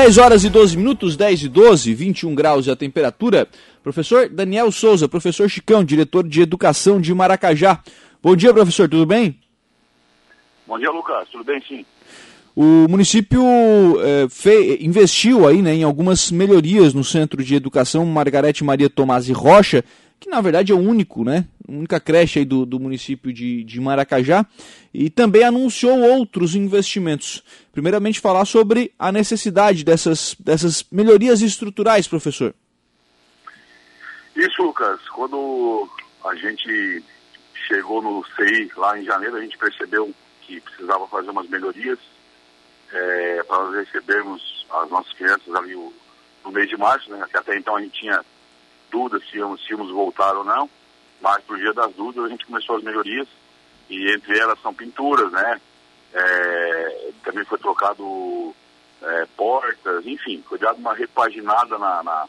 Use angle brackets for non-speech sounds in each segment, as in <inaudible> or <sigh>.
10 horas e 12 minutos, 10 e 12, 21 graus a temperatura. Professor Daniel Souza, professor Chicão, diretor de Educação de Maracajá. Bom dia, professor, tudo bem? Bom dia, Lucas, tudo bem sim. O município fei, investiu aí, né, em algumas melhorias no Centro de Educação Margarete Maria Tomás e Rocha, que na verdade é o único, né? Única creche do, do município de, de Maracajá, e também anunciou outros investimentos. Primeiramente, falar sobre a necessidade dessas, dessas melhorias estruturais, professor. Isso, Lucas. Quando a gente chegou no CI lá em janeiro, a gente percebeu que precisava fazer umas melhorias é, para recebermos as nossas crianças ali o, no mês de março, né? Até então a gente tinha dúvidas se íamos voltar ou não, mas por dia das dúvidas a gente começou as melhorias e entre elas são pinturas, né? É, também foi trocado é, portas, enfim, foi dado uma repaginada na, na,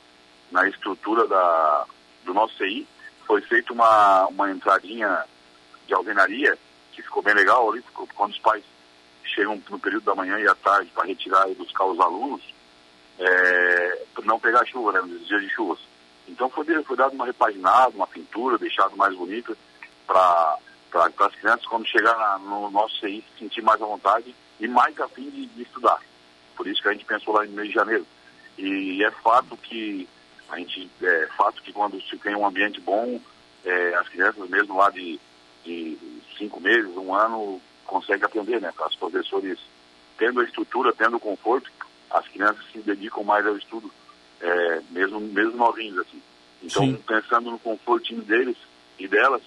na, estrutura da, do nosso CI. Foi feita uma, uma entradinha de alvenaria, que ficou bem legal ali, quando os pais chegam no período da manhã e à tarde para retirar e buscar os alunos, é, não pegar chuva, né, nos dias de chuvas. Então foi, foi dado uma repaginada, uma pintura, deixado mais bonita para as crianças quando chegar na, no nosso CI se sentir mais à vontade e mais a fim de, de, estudar. Por isso que a gente pensou lá no mês de janeiro. E é fato que a gente é fato que quando se tem um ambiente bom, é, as crianças mesmo lá de, de cinco meses, um ano, conseguem aprender, né? Os professores tendo a estrutura, tendo o conforto, as crianças se dedicam mais ao estudo é, mesmo, mesmo novinhos, assim. Então, Sim. pensando no confortinho deles e delas,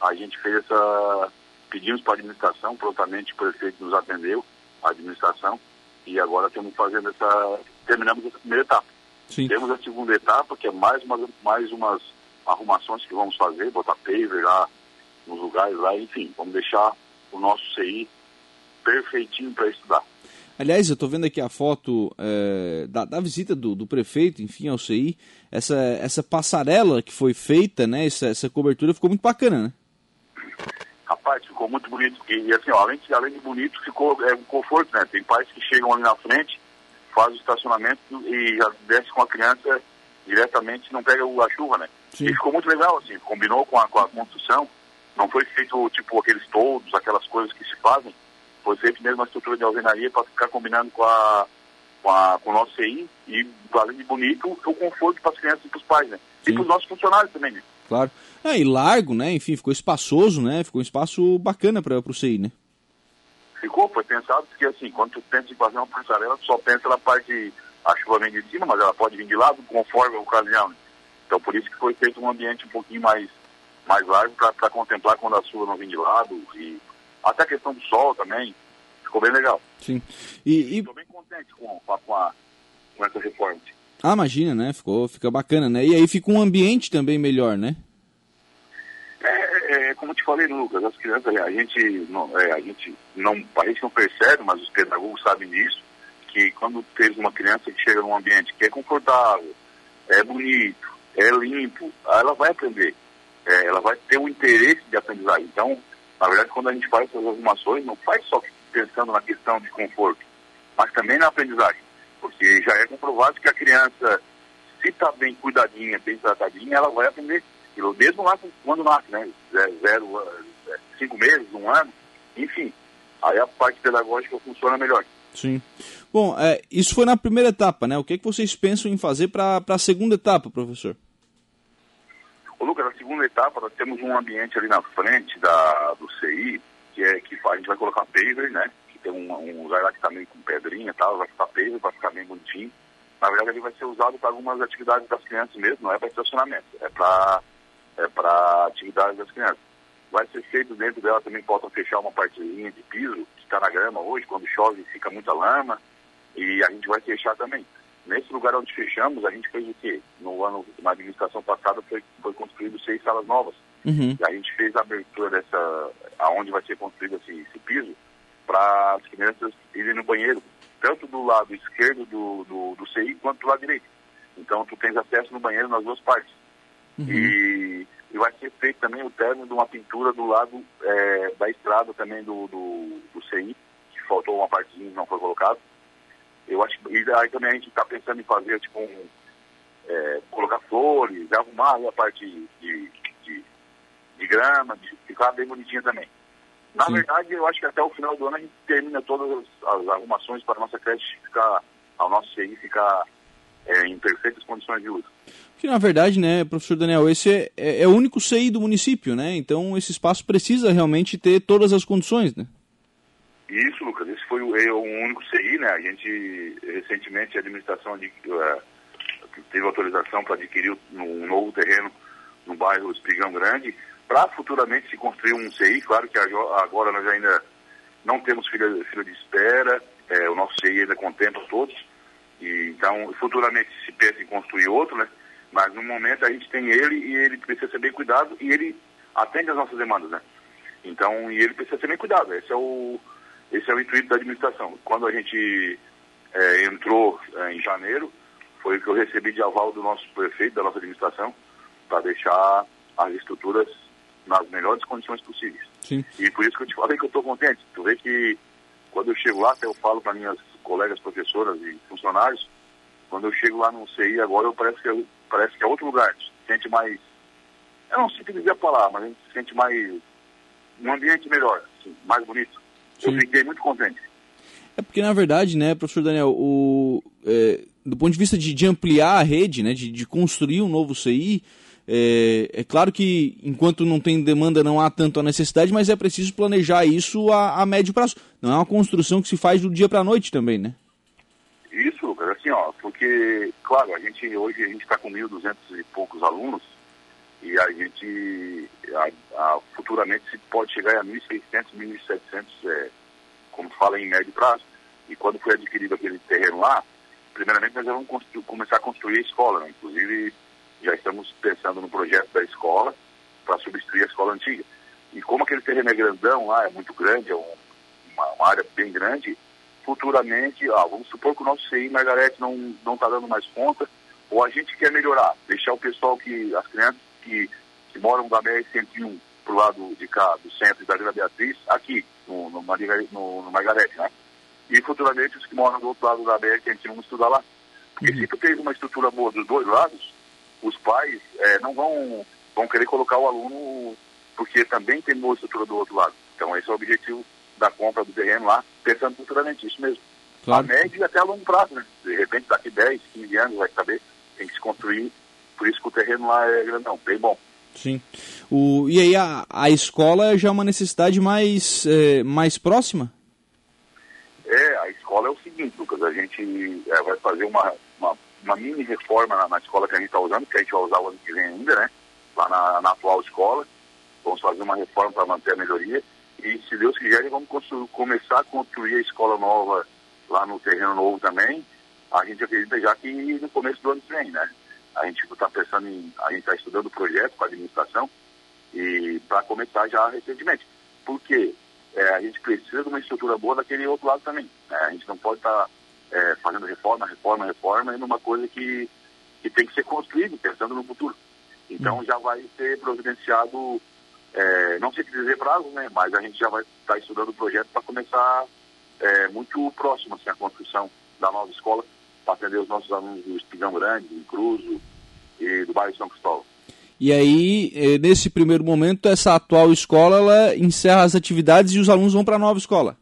a gente fez essa. Pedimos para a administração, prontamente o prefeito nos atendeu, a administração, e agora estamos fazendo essa. Terminamos essa primeira etapa. Sim. Temos a segunda etapa, que é mais, mais umas arrumações que vamos fazer, botar paver lá nos lugares lá, enfim, vamos deixar o nosso CI perfeitinho para estudar. Aliás, eu estou vendo aqui a foto é, da, da, visita do, do, prefeito, enfim, ao CI. Essa, essa passarela que foi feita, né? Essa, essa cobertura ficou muito bacana, né? Rapaz, ficou muito bonito. E assim, ó, além, de, além de bonito, ficou é, um conforto, né? Tem pais que chegam ali na frente, fazem o estacionamento e já desce com a criança diretamente, não pega a chuva, né? Sim. E ficou muito legal, assim, combinou com a, com a construção. Não foi feito, tipo, aqueles toldos, aquelas coisas que se fazem foi feito mesmo uma estrutura de alvenaria para ficar combinando com, a, com, a, com o nosso CI e, além de bonito, o conforto para as crianças e para os pais, né? Sim. E para os nossos funcionários também, né? Claro. É, e largo, né? Enfim, ficou espaçoso, né? Ficou um espaço bacana para o CI, né? Ficou, foi pensado porque assim, quando tu pensa em fazer uma passarela, tu só pensa na parte, a chuva vem de cima, mas ela pode vir de lado conforme a ocasião. Né? Então por isso que foi feito um ambiente um pouquinho mais, mais largo para contemplar quando a chuva não vem de lado e até a questão do sol também, ficou bem legal. Sim. E, Estou bem contente com, com, a, com essa reforma. Ah, imagina, né? Ficou, fica bacana, né? E aí fica um ambiente também melhor, né? É, é, é como te falei, Lucas, as crianças, a gente, não, é, a gente não, gente não percebe, mas os pedagogos sabem disso, que quando tens uma criança que chega num ambiente que é confortável, é bonito, é limpo, ela vai aprender. É, ela vai ter um interesse de aprendizagem. Então, na verdade, quando a gente faz essas arrumações, não faz só pensando na questão de conforto, mas também na aprendizagem. Porque já é comprovado que a criança, se está bem cuidadinha, bem tratadinha, ela vai aprender aquilo, mesmo lá quando nasce, né? Zero, é, cinco meses, um ano, enfim. Aí a parte pedagógica funciona melhor. Sim. Bom, é, isso foi na primeira etapa, né? O que, é que vocês pensam em fazer para a segunda etapa, professor? Ô, Lucas, na segunda etapa nós temos um ambiente ali na frente da, do CI, que é que a gente vai colocar paver, né? Que tem um, um lugar lá que tá meio com pedrinha e tal, vai ficar paver, vai ficar bem bonitinho. Na verdade, ele vai ser usado para algumas atividades das crianças mesmo, não é para estacionamento, é para é para atividades das crianças. Vai ser feito dentro dela também, possam fechar uma partezinha de piso, que está na grama hoje, quando chove fica muita lama, e a gente vai fechar também. Nesse lugar onde fechamos, a gente fez o quê? No ano, na administração passada, foi, foi construído seis salas novas. Uhum. E a gente fez a abertura dessa, aonde vai ser construído esse, esse piso, para as crianças irem no banheiro, tanto do lado esquerdo do, do, do, CI quanto do lado direito. Então, tu tens acesso no banheiro nas duas partes. Uhum. E, e vai ser feito também o término de uma pintura do lado é, da estrada também do, do, do CI, que faltou uma partezinha não foi colocado Eu acho e aí também a gente está pensando em fazer tipo um é, colocar flores, arrumar a parte de, de, de, grama, de ficar bem bonitinha também. Na Sim. verdade, eu acho que até o final do ano a gente termina todas as, arrumações para a nossa creche ficar, ao nosso CI ficar é, em perfeitas condições de uso. Que na verdade, né, professor Daniel, esse é, é, é, o único CI do município, né? Então esse espaço precisa realmente ter todas as condições, né? Foi o, é, o único CI, né? A gente, recentemente, a administração de, uh, teve autorização para adquirir um novo terreno no bairro Espigão Grande, para futuramente se construir um CI. Claro que agora nós ainda não temos fila, fila de espera, é, o nosso CI ainda contempla todos, e, então futuramente se pensa em construir outro, né? Mas no momento a gente tem ele e ele precisa ser bem cuidado e ele atende às nossas demandas, né? Então, e ele precisa ser bem cuidado. Esse é o, esse é o intuito da administração. Quando a gente é, entrou é, em janeiro, foi o que eu recebi de aval do nosso prefeito, da nossa administração, para deixar as estruturas nas melhores condições possíveis. Sim. E por isso que eu te falei que eu estou contente. Tu vê que quando eu chego lá, até eu falo para minhas colegas professoras e funcionários, quando eu chego lá no CI agora, eu parece que, eu, parece que é outro lugar. Se sente mais. Eu não sei que dizer a palavra, mas a gente se sente mais. um ambiente melhor, assim, mais bonito. Sim. Eu fiquei muito contente. É porque, na verdade, né, professor Daniel, o, é, do ponto de vista de, de ampliar a rede, né, de, de construir um novo CI, é, é, claro que enquanto não tem demanda não há tanto a necessidade, mas é preciso planejar isso a, a médio prazo. Não é uma construção que se faz do dia para a noite também, né? Isso, Lucas, assim, ó, porque, claro, a gente hoje a gente está com 1.200 e poucos alunos e a gente a, a, futuramente se pode chegar a 1.600, 1.700, é, como fala em médio prazo. E quando foi adquirido aquele terreno lá, primeiramente nós vamos começar a construir a escola, né? inclusive já estamos pensando no projeto da escola para substituir a escola antiga. E como aquele terreno é grandão lá, é muito grande, é um, uma, uma, área bem grande, futuramente, ah, vamos supor que o nosso CI Margarete não está dando mais conta, ou a gente quer melhorar, deixar o pessoal que, as crianças que, que moram da BR-101 para o lado de cá, do centro da Vila Beatriz, aqui, no, no, no, no Margarete, né? E futuramente os que moram do outro lado da BR-101 estudar lá. Porque uhum. se tu tens uma estrutura boa dos dois lados, os pais é, não vão, vão querer colocar o aluno porque também tem boa estrutura do outro lado. Então esse é o objetivo da compra do terreno lá, pensando futuramente, isso mesmo. Claro. A médio e até a longo prazo, né? De repente daqui 10, 15 anos vai saber, tem que se construir, por isso que o terreno lá é grandão, bem bom. Sim. O, e aí a, a escola já é uma necessidade mais, é, mais próxima? É, a escola é o seguinte, Lucas, a gente é, vai fazer uma, uma uma mini reforma na, na escola que a gente está usando, que a gente vai usar o ano que vem ainda, né? Lá na, na atual escola. Vamos fazer uma reforma para manter a melhoria. E, se Deus quiser, vamos começar a construir a escola nova lá no terreno novo também. A gente acredita já que no começo do ano que vem, né? A gente está pensando em. A gente está estudando o projeto com a administração e para começar já recentemente. Por quê? É, a gente precisa de uma estrutura boa daquele outro lado também. Né? A gente não pode estar. Tá é, fazendo reforma, reforma, reforma, e numa coisa que, que tem que ser construída, pensando no futuro. Então hum. já vai ser providenciado, é, não sei dizer prazo, né, mas a gente já vai estar tá estudando o projeto para começar é, muito próximo assim, a construção da nova escola, para atender os nossos alunos do Espigão Grande, do Cruzo e do bairro São Cristóvão. E aí, é, nesse primeiro momento, essa atual escola ela encerra as atividades e os alunos vão para a nova escola.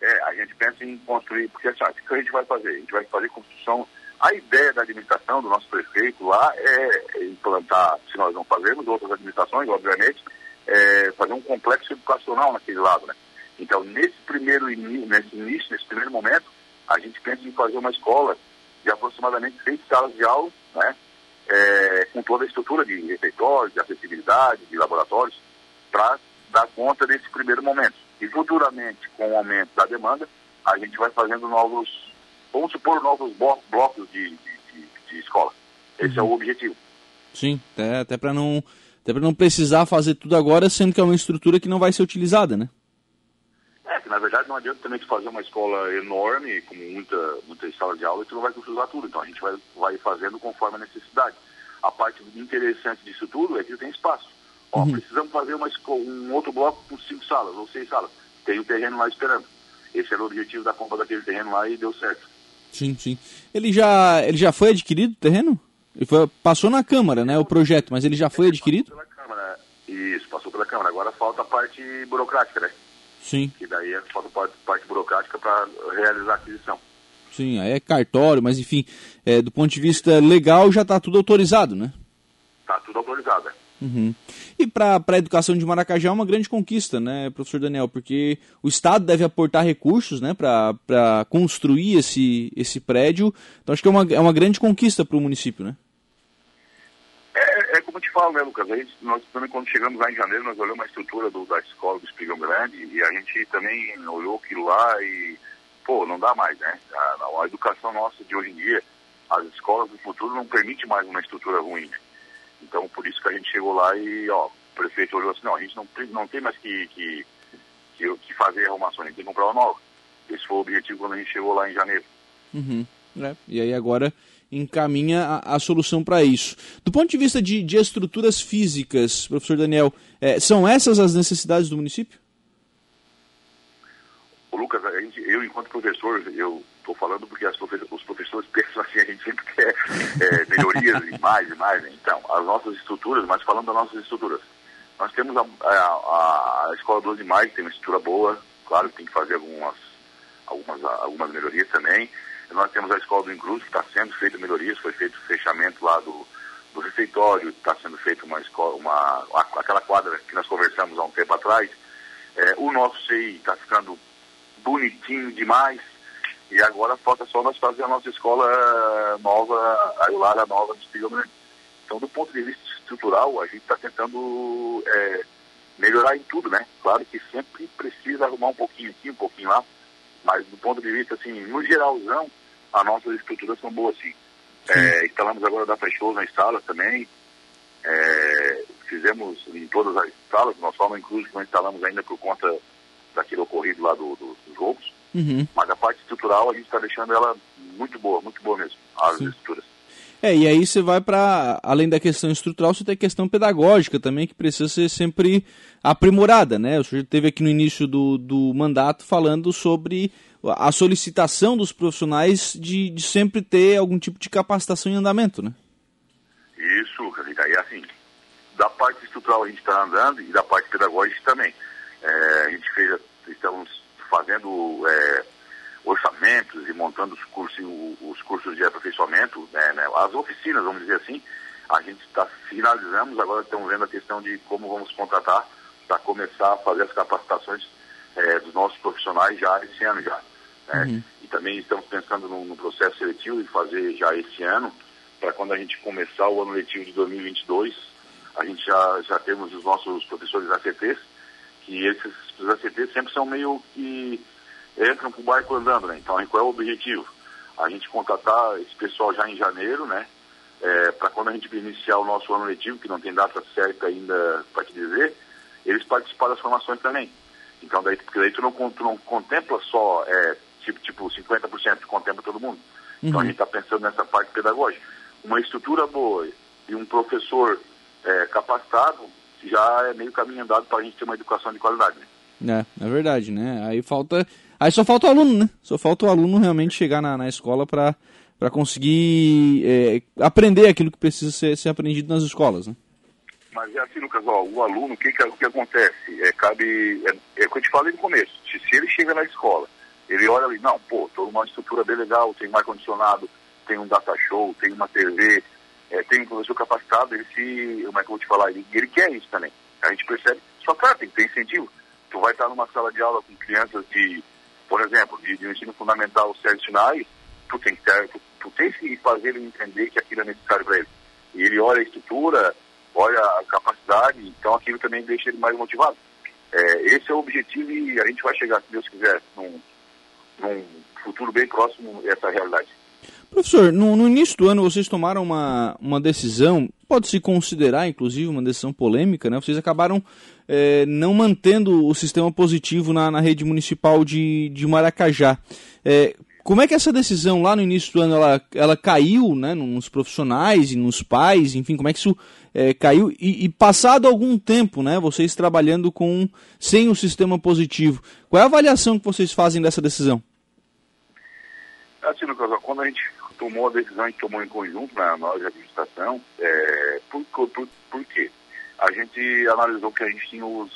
É, a gente pensa em construir, porque assim, o que a gente vai fazer? A gente vai fazer construção. A ideia da administração, do nosso prefeito lá, é implantar, se nós não fazermos, outras administrações, obviamente, é fazer um complexo educacional naquele lado, né? Então, nesse primeiro nesse início, nesse primeiro momento, a gente pensa em fazer uma escola de aproximadamente seis salas de aula, né? É, com toda a estrutura de refeitórios, de acessibilidade, de laboratórios, para dar conta desse primeiro momento. E futuramente, com o aumento da demanda, a gente vai fazendo novos, vamos supor, novos blocos de, de, de, de escola. Esse uhum. é o uhum. objetivo. Sim, até, até para não, até não precisar fazer tudo agora, sendo que é uma estrutura que não vai ser utilizada, né? Que na verdade não adianta também fazer uma escola enorme, com muita, muita sala de aula, e tu não vai utilizar tudo. Então a gente vai, vai fazendo conforme a necessidade. A parte interessante disso tudo é que tem espaço. Ó, uhum. precisamos fazer uma, um outro bloco com cinco salas ou seis salas. Tem o terreno lá esperando. esse era o objetivo da compra daquele terreno lá e deu certo. Sim, sim. Ele já, ele já foi adquirido o terreno? Ele foi, passou na Câmara, né, o projeto, mas ele já foi adquirido? Passou pela Câmara, isso, passou pela Câmara. Agora falta a parte burocrática, né? Sim. Que daí é falta a parte, parte burocrática para realizar a aquisição. Sim, aí é cartório, mas enfim, é, do ponto de vista legal já está tudo autorizado, né? Está tudo autorizado, é. Uhum. E para a educação de Maracajá é uma grande conquista, né, professor Daniel? Porque o Estado deve aportar recursos né, para construir esse, esse prédio. Então acho que é uma, é uma grande conquista para o município, né? Como eu te falo, né, Lucas? A gente, nós também, quando chegamos lá em janeiro, nós olhamos a estrutura do, da escola do Espigão Grande e a gente também olhou aquilo lá e, pô, não dá mais, né? A, a educação nossa de hoje em dia, as escolas do futuro não permite mais uma estrutura ruim. Né? Então, por isso que a gente chegou lá e, ó, o prefeito olhou assim, não, a gente não, não tem mais que, que, que, que fazer arrumação, a gente tem que comprar uma nova. Esse foi o objetivo quando a gente chegou lá em janeiro. Uhum. É. E aí agora encaminha a, a solução para isso. Do ponto de vista de, de estruturas físicas, professor Daniel, é, são essas as necessidades do município? O Lucas, gente, eu enquanto professor, eu estou falando porque os professores <laughs> pensam assim, a gente sempre quer é, melhorias e mais e mais. Né? Então, as nossas estruturas, mas falando das nossas estruturas, nós temos a, a, a Escola 12 de Maio, que tem uma estrutura boa, claro que tem que fazer algumas, algumas, algumas melhorias também. Nós temos a escola do Incluso, que está sendo feita melhorias, foi feito fechamento lá do, do refeitório, está sendo feita uma escola, uma, aquela quadra que nós conversamos há um tempo atrás. É, o nosso CI está ficando bonitinho demais. E agora falta só nós fazer a nossa escola nova, a Ilara nova do Espírito né? Então, do ponto de vista estrutural, a gente está tentando é, melhorar em tudo, né? Claro que sempre precisa arrumar um pouquinho aqui, um pouquinho lá, mas do ponto de vista, assim, no geralzão, as nossas estruturas são boas, sim. É, instalamos agora data show nas salas também. É, fizemos em todas as salas, nós só inclusive não instalamos ainda por conta daquele ocorrido lá do, do, dos roubos. Uhum. Mas a parte estrutural a gente está deixando ela muito boa, muito boa mesmo, as sim. estruturas. É, e aí você vai para, além da questão estrutural, você tem a questão pedagógica também, que precisa ser sempre aprimorada, né? O senhor esteve aqui no início do, do mandato falando sobre a solicitação dos profissionais de, de sempre ter algum tipo de capacitação em andamento, né? Isso, e assim, da parte estrutural a gente está andando e da parte pedagógica também. É, a gente fez, estamos fazendo é, orçamentos e montando os cursos, os cursos de aperfeiçoamento, né, né, as oficinas, vamos dizer assim, a gente está finalizamos, agora estamos vendo a questão de como vamos contratar para começar a fazer as capacitações é, dos nossos profissionais já esse ano já. Né? Uhum. E também estamos pensando no, no, processo seletivo de fazer já esse ano, para quando a gente começar o ano letivo de 2022, a gente já, já temos os nossos professores ACTs, que esses os ACTs sempre são meio que entram para o barco andando, né? Então, qual é o objetivo? A gente contratar esse pessoal já em janeiro, né? É, para quando a gente iniciar o nosso ano letivo, que não tem data certa ainda para te dizer, eles participar das formações também. Então, daí, porque daí tu não, tu não contempla só, é, tipo, tipo 50%, tu contempla todo mundo. Uhum. Então, a gente está pensando nessa parte pedagógica. Uma estrutura boa e um professor é, capacitado já é meio caminho andado para a gente ter uma educação de qualidade. Né? É, é verdade, né? Aí falta Aí só falta o aluno, né? Só falta o aluno realmente chegar na, na escola para para conseguir é, aprender aquilo que precisa ser, ser aprendido nas escolas, né? Mas é assim, Lucas, ó, o aluno, o que, que, que acontece? É, cabe, é, é o que eu te falei no começo, se, se ele chega na escola, ele olha ali, não, pô, tô numa estrutura bem legal, tem um ar-condicionado, tem um data show, tem uma TV, é, tem um professor capacitado, ele se, como é que eu vou te falar, ele, ele quer isso também. A gente percebe, só claro, tem que ter incentivo. Tu vai estar numa sala de aula com crianças de por exemplo, de, de um ensino fundamental certos sinais, tu tem que ter, tu, tu tem que fazer ele entender que aquilo é necessário para ele. E ele olha a estrutura, olha a capacidade, então aquilo também deixa ele mais motivado. É, esse é o objetivo e a gente vai chegar, se Deus quiser, num, num futuro bem próximo essa realidade. Professor, no, no, início do ano vocês tomaram uma, uma decisão, pode-se considerar inclusive uma decisão polêmica, né? Vocês acabaram é, não mantendo o sistema positivo na, na rede municipal de, de Maracajá. É, como é que essa decisão lá no início do ano ela, ela caiu né, nos profissionais e nos pais, enfim, como é que isso é, caiu? E, e, passado algum tempo, né, vocês trabalhando com sem o sistema positivo, qual é a avaliação que vocês fazem dessa decisão? Assim, Lucas, quando a gente tomou a decisão, a gente tomou em conjunto na nós, administração, é, por, por, por quê? A gente analisou que a gente tinha os,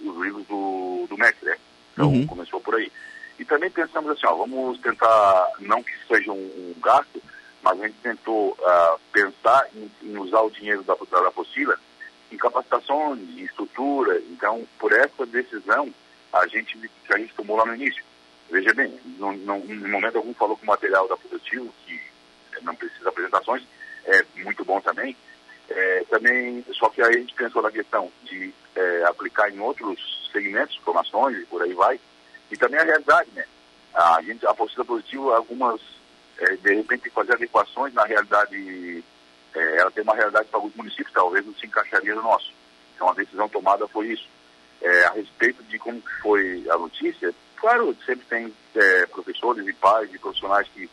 os livros do, do MEC, né? Então uhum. começou por aí. E também pensamos assim, ó, vamos tentar, não que seja um, um gasto, mas a gente tentou uh, pensar em, em, usar o dinheiro da, da, da em capacitações, em estrutura. Então, por essa decisão, a gente, que a gente tomou lá no início. Veja bem, não, não, em momento algum falou que o material da Positivo, que não precisa apresentações, é muito bom também. É, também, só que aí a gente pensou na questão de é, aplicar em outros segmentos, formações e por aí vai, e também a realidade, né? A, gente, a postura positiva, algumas, é, de repente, fazer adequações na realidade, é, ela tem uma realidade para alguns municípios, talvez não se encaixaria no nosso. Então a decisão tomada foi isso. É, a respeito de como foi a notícia, claro, sempre tem é, professores e pais e profissionais que,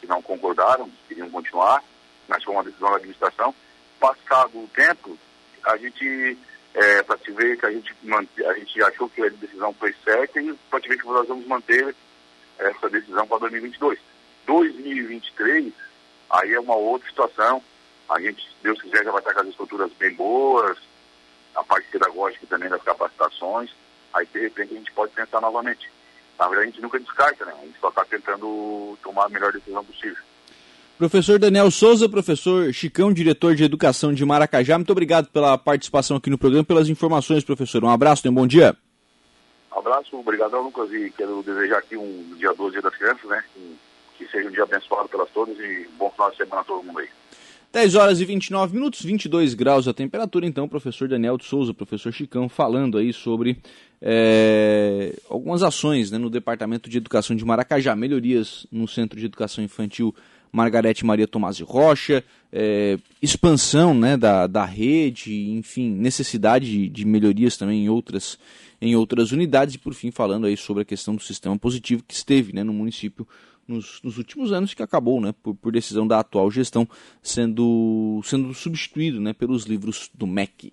que não concordaram, queriam continuar, mas foi uma decisão da administração. Passado o tempo, a gente é, para te ver que a gente, a gente achou que a decisão foi certa e para te ver que nós vamos manter essa decisão para 2022. 2023, aí é uma outra situação. A gente, se Deus quiser, já vai estar com as estruturas bem boas, a parte pedagógica também das capacitações. Aí, de repente, a gente pode pensar novamente. Na verdade, a gente nunca descarta, né? A gente só está tentando tomar a melhor decisão possível. Professor Daniel Souza, professor Chicão, diretor de educação de Maracajá, muito obrigado pela participação aqui no programa, pelas informações, professor. Um abraço, um bom dia. Um abraço, obrigado, Lucas, e quero desejar aqui um dia 12 dia das crianças, né? Que seja um dia abençoado pelas todas e bom final de semana a todo mundo aí. 10 horas e 29 minutos, 22 graus a temperatura. Então, professor Daniel de Souza, professor Chicão, falando aí sobre é, algumas ações né, no Departamento de Educação de Maracajá, melhorias no Centro de Educação Infantil Margarete Maria Tomás Rocha, é, expansão né, da, da rede, enfim, necessidade de, de, melhorias também em outras, em outras unidades, e por fim falando aí sobre a questão do sistema positivo que esteve né, no município nos, nos últimos anos que acabou, né, por, por decisão da atual gestão, sendo, sendo substituído né, pelos livros do MEC.